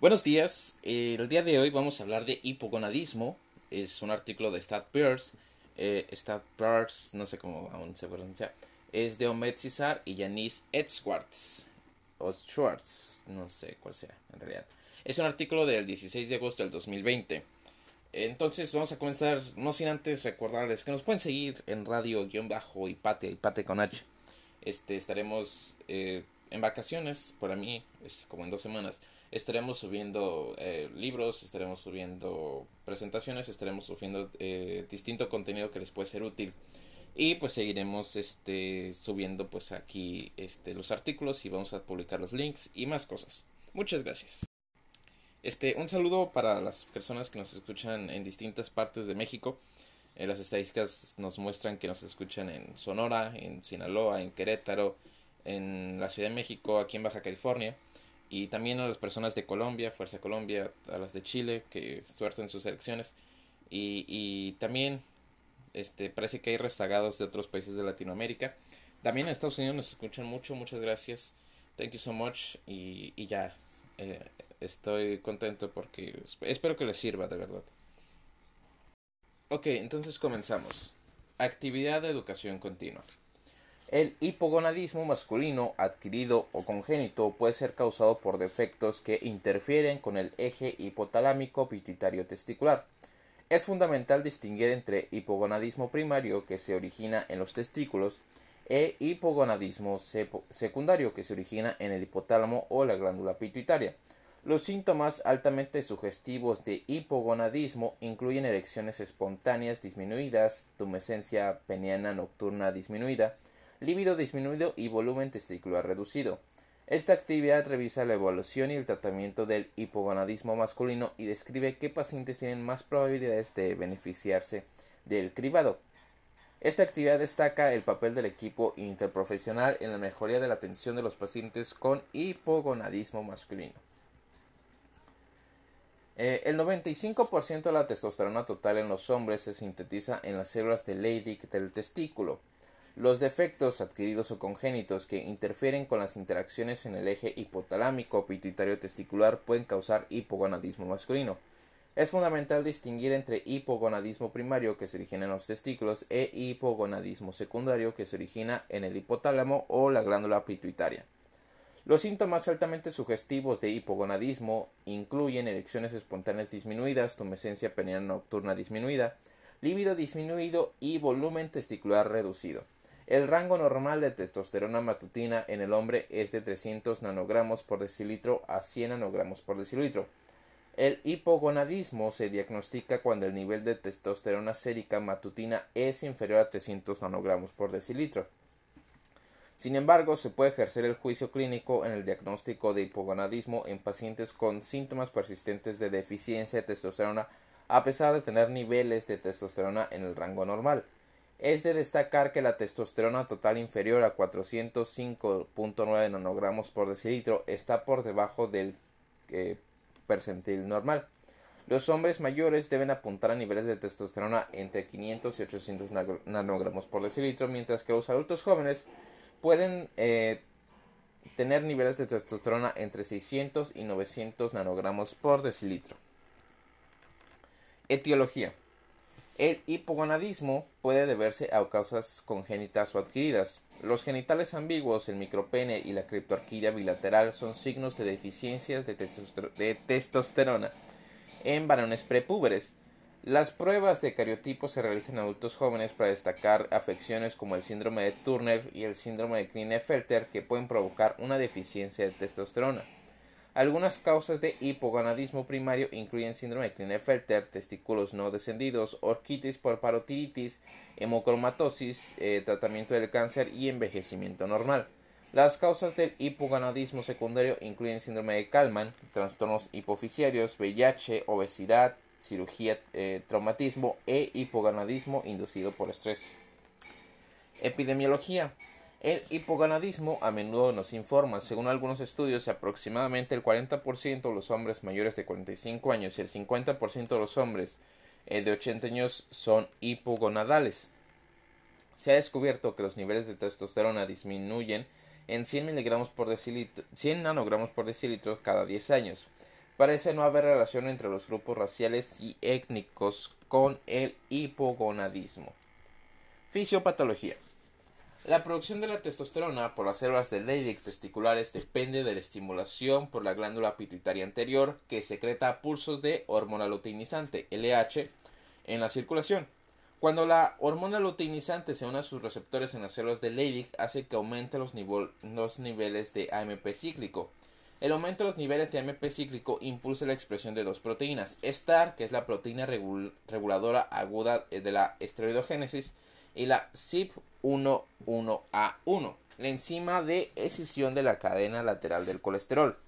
Buenos días, el día de hoy vamos a hablar de hipogonadismo, es un artículo de Stat eh, Pears, no sé cómo aún se pronuncia, es de Omed Cesar y Janice Edwards, o Schwartz, no sé cuál sea en realidad. Es un artículo del 16 de agosto del 2020. Entonces vamos a comenzar, no sin antes recordarles que nos pueden seguir en radio-bajo y pate con H. Este, estaremos eh, en vacaciones, para mí es como en dos semanas. Estaremos subiendo eh, libros, estaremos subiendo presentaciones, estaremos subiendo eh, distinto contenido que les puede ser útil. Y pues seguiremos este, subiendo pues aquí este, los artículos y vamos a publicar los links y más cosas. Muchas gracias. Este, un saludo para las personas que nos escuchan en distintas partes de México. Eh, las estadísticas nos muestran que nos escuchan en Sonora, en Sinaloa, en Querétaro, en la Ciudad de México, aquí en Baja California. Y también a las personas de Colombia, Fuerza Colombia, a las de Chile, que suerte en sus elecciones. Y, y también este, parece que hay rezagados de otros países de Latinoamérica. También en Estados Unidos nos escuchan mucho, muchas gracias. Thank you so much. Y, y ya, eh, estoy contento porque espero que les sirva de verdad. Ok, entonces comenzamos. Actividad de educación continua. El hipogonadismo masculino adquirido o congénito puede ser causado por defectos que interfieren con el eje hipotalámico pituitario testicular. Es fundamental distinguir entre hipogonadismo primario que se origina en los testículos e hipogonadismo secundario que se origina en el hipotálamo o la glándula pituitaria. Los síntomas altamente sugestivos de hipogonadismo incluyen erecciones espontáneas disminuidas, tumescencia peniana nocturna disminuida, líbido disminuido y volumen testicular reducido. Esta actividad revisa la evaluación y el tratamiento del hipogonadismo masculino y describe qué pacientes tienen más probabilidades de beneficiarse del cribado. Esta actividad destaca el papel del equipo interprofesional en la mejoría de la atención de los pacientes con hipogonadismo masculino. Eh, el 95% de la testosterona total en los hombres se sintetiza en las células de Leydig del testículo. Los defectos adquiridos o congénitos que interfieren con las interacciones en el eje hipotalámico pituitario testicular pueden causar hipogonadismo masculino. Es fundamental distinguir entre hipogonadismo primario que se origina en los testículos e hipogonadismo secundario que se origina en el hipotálamo o la glándula pituitaria. Los síntomas altamente sugestivos de hipogonadismo incluyen erecciones espontáneas disminuidas, tumescencia peniana nocturna disminuida, líbido disminuido y volumen testicular reducido. El rango normal de testosterona matutina en el hombre es de 300 nanogramos por decilitro a 100 nanogramos por decilitro. El hipogonadismo se diagnostica cuando el nivel de testosterona sérica matutina es inferior a 300 nanogramos por decilitro. Sin embargo, se puede ejercer el juicio clínico en el diagnóstico de hipogonadismo en pacientes con síntomas persistentes de deficiencia de testosterona a pesar de tener niveles de testosterona en el rango normal. Es de destacar que la testosterona total inferior a 405.9 nanogramos por decilitro está por debajo del eh, percentil normal. Los hombres mayores deben apuntar a niveles de testosterona entre 500 y 800 nanogramos por decilitro, mientras que los adultos jóvenes pueden eh, tener niveles de testosterona entre 600 y 900 nanogramos por decilitro. Etiología. El hipogonadismo puede deberse a causas congénitas o adquiridas. Los genitales ambiguos, el micropene y la criptorquidia bilateral son signos de deficiencias de, testosterona en varones prepúberes. Las pruebas de cariotipo se realizan en adultos jóvenes para destacar afecciones como el síndrome de Turner y el síndrome de Klinefelter que pueden provocar una deficiencia de testosterona. Algunas causas de hipogonadismo primario incluyen síndrome de Klinefelter, testículos no descendidos, orquitis por parotiditis, hemocromatosis, eh, tratamiento del cáncer y envejecimiento normal. Las causas del hipogonadismo secundario incluyen síndrome de Kalman, trastornos hipofisiarios, VIH, obesidad, cirugía, eh, traumatismo e hipogonadismo inducido por estrés. Epidemiología. El hipogonadismo a menudo nos informa, según algunos estudios, aproximadamente el 40% de los hombres mayores de 45 años y el 50% de los hombres eh, de 80 años son hipogonadales. Se ha descubierto que los niveles de testosterona disminuyen en 100 miligramos por decilitro, 100 nanogramos por decilitro cada 10 años. parece no haber relación entre los grupos raciales y étnicos con el hipogonadismo. Fisiopatología. La producción de la testosterona por las células de Leydig testiculares depende de la estimulación por la glándula pituitaria anterior que secreta pulsos de hormona luteinizante LH en la circulación. Cuando la hormona luteinizante se une a sus receptores en las células de Leydig hace que aumente los, los niveles de AMP cíclico. El aumento de los niveles de AMP cíclico impulsa la expresión de dos proteínas, STAR, que es la proteína reguladora aguda de la esteroidogénesis, y la CYP11A1, la enzima de escisión de la cadena lateral del colesterol.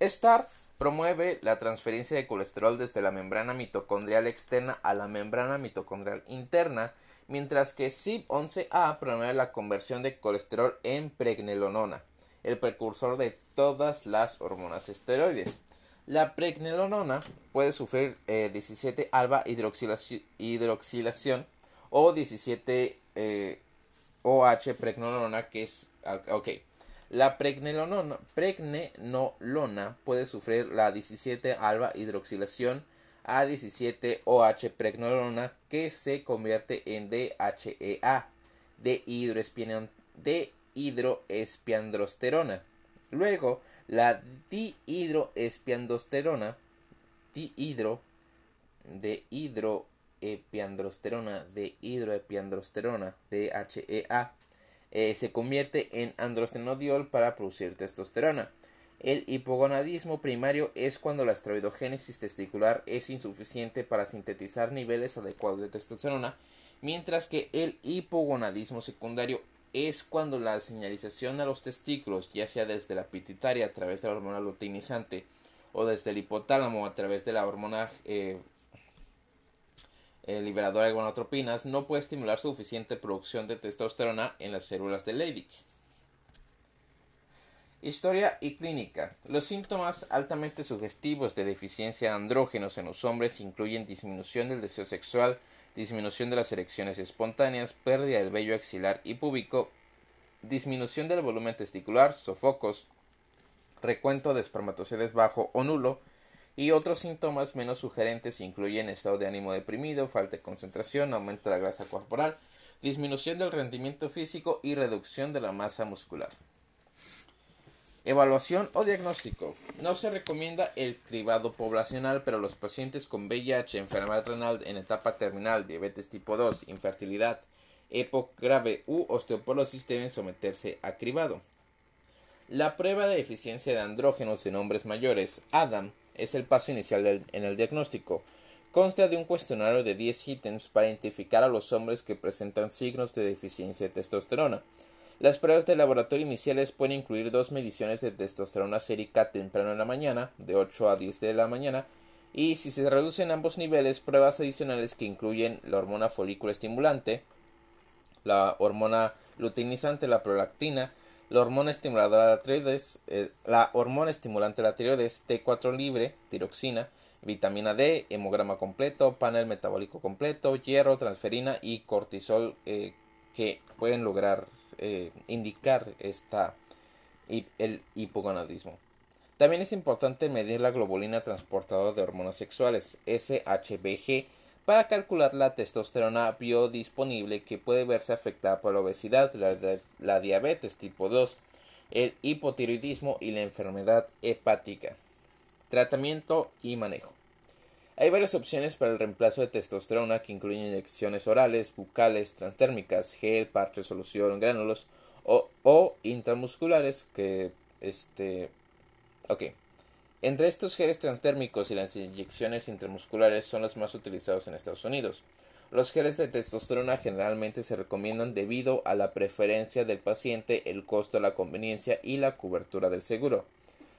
STAR promueve la transferencia de colesterol desde la membrana mitocondrial externa a la membrana mitocondrial interna, mientras que CYP11A promueve la conversión de colesterol en pregnenolona, el precursor de todas las hormonas esteroides. La pregnenolona puede sufrir 17 eh, alba hidroxilación o 17 eh, OH pregnenolona que es ah, ok la pregnenolona, pregnenolona puede sufrir la 17 alba hidroxilación a 17 OH pregnenolona que se convierte en DHEA de dihidroespiandrosterona. Luego, la dihidroespiandrosterona, dihidro, de hidro epiandrosterona de hidroepiandrosterona DHEA eh, se convierte en androstenodiol para producir testosterona. El hipogonadismo primario es cuando la esteroidogénesis testicular es insuficiente para sintetizar niveles adecuados de testosterona, mientras que el hipogonadismo secundario es cuando la señalización a los testículos, ya sea desde la pituitaria a través de la hormona luteinizante o desde el hipotálamo a través de la hormona eh, el liberador de gonadotropinas no puede estimular suficiente producción de testosterona en las células de Leydig. Historia y clínica. Los síntomas altamente sugestivos de deficiencia de andrógenos en los hombres incluyen disminución del deseo sexual, disminución de las erecciones espontáneas, pérdida del vello axilar y púbico, disminución del volumen testicular, sofocos, recuento de espermatozoides bajo o nulo, y otros síntomas menos sugerentes incluyen estado de ánimo deprimido, falta de concentración, aumento de la grasa corporal, disminución del rendimiento físico y reducción de la masa muscular. Evaluación o diagnóstico. No se recomienda el cribado poblacional, pero los pacientes con VIH, enfermedad renal en etapa terminal, diabetes tipo 2, infertilidad, EPOC grave u osteoporosis deben someterse a cribado. La prueba de eficiencia de andrógenos en hombres mayores, ADAM, es el paso inicial en el diagnóstico. Consta de un cuestionario de 10 ítems para identificar a los hombres que presentan signos de deficiencia de testosterona. Las pruebas de laboratorio iniciales pueden incluir dos mediciones de testosterona sérica temprano en la mañana, de 8 a 10 de la mañana, y si se reducen ambos niveles, pruebas adicionales que incluyen la hormona folículo estimulante, la hormona luteinizante, la prolactina, la hormona estimuladora de la tiroides, eh, la hormona estimulante de la tiroides, T4 libre, tiroxina, vitamina D, hemograma completo, panel metabólico completo, hierro, transferina y cortisol eh, que pueden lograr eh, indicar esta, el hipogonadismo. También es importante medir la globulina transportadora de hormonas sexuales, SHBG, para calcular la testosterona biodisponible que puede verse afectada por la obesidad, la, diabetes tipo 2, el hipotiroidismo y la enfermedad hepática. Tratamiento y manejo. Hay varias opciones para el reemplazo de testosterona que incluyen inyecciones orales, bucales, transdérmicas, gel, parche, solución, gránulos o, o intramusculares que este ok entre estos geles transdérmicos y las inyecciones intramusculares son los más utilizados en Estados Unidos. Los geles de testosterona generalmente se recomiendan debido a la preferencia del paciente, el costo, la conveniencia y la cobertura del seguro.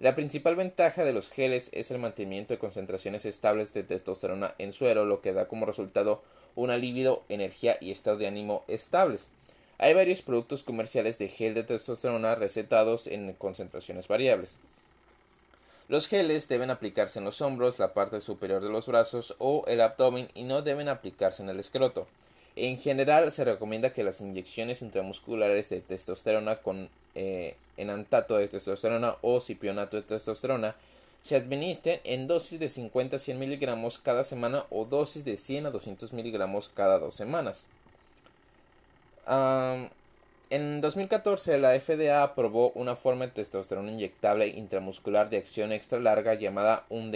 La principal ventaja de los geles es el mantenimiento de concentraciones estables de testosterona en suero, lo que da como resultado un alivio, energía y estado de ánimo estables. Hay varios productos comerciales de gel de testosterona recetados en concentraciones variables. Los geles deben aplicarse en los hombros, la parte superior de los brazos o el abdomen y no deben aplicarse en el escroto. En general se recomienda que las inyecciones intramusculares de testosterona con eh, enantato de testosterona o cipionato de testosterona se administren en dosis de 50 a 100 miligramos cada semana o dosis de 100 a 200 miligramos cada dos semanas. En 2014 la FDA aprobó una forma de testosterona inyectable intramuscular de acción extra larga llamada un,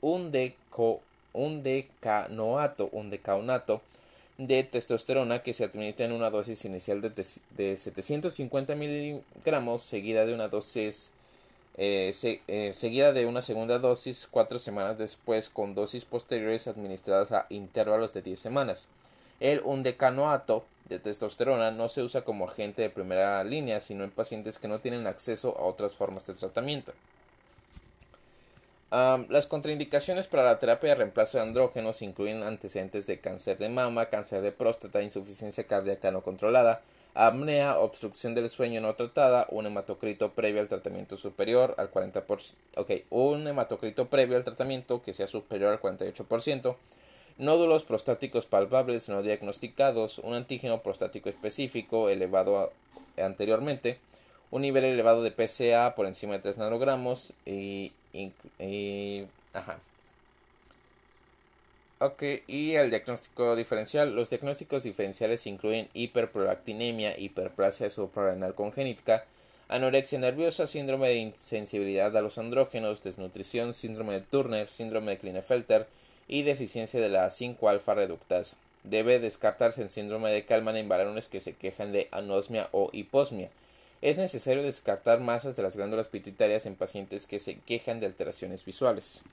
un, deco, un decanoato, un decaunato de testosterona que se administra en una dosis inicial de, de 750 miligramos seguida de una dosis eh, eh, seguida de una segunda dosis cuatro semanas después con dosis posteriores administradas a intervalos de 10 semanas. El undecanoato de testosterona no se usa como agente de primera línea, sino en pacientes que no tienen acceso a otras formas de tratamiento. las contraindicaciones para la terapia de reemplazo de andrógenos incluyen antecedentes de cáncer de mama, cáncer de próstata, insuficiencia cardíaca no controlada, apnea, obstrucción del sueño no tratada, un hematocrito previo al tratamiento superior al 40%, ok, un hematocrito previo al tratamiento que sea superior al 48%, nódulos prostáticos palpables no diagnosticados, un antígeno prostático específico elevado anteriormente, un nivel elevado de PCA por encima de 3 nanogramos y, y ajá, Ok, y el diagnóstico diferencial. Los diagnósticos diferenciales incluyen hiperprolactinemia, hiperplasia suprarrenal congénita, anorexia nerviosa, síndrome de insensibilidad a los andrógenos, desnutrición, síndrome de Turner, síndrome de Klinefelter y deficiencia de la 5-alfa reductasa. Debe descartarse el síndrome de Kalman en varones que se quejan de anosmia o hiposmia. Es necesario descartar masas de las glándulas pituitarias en pacientes que se quejan de alteraciones visuales.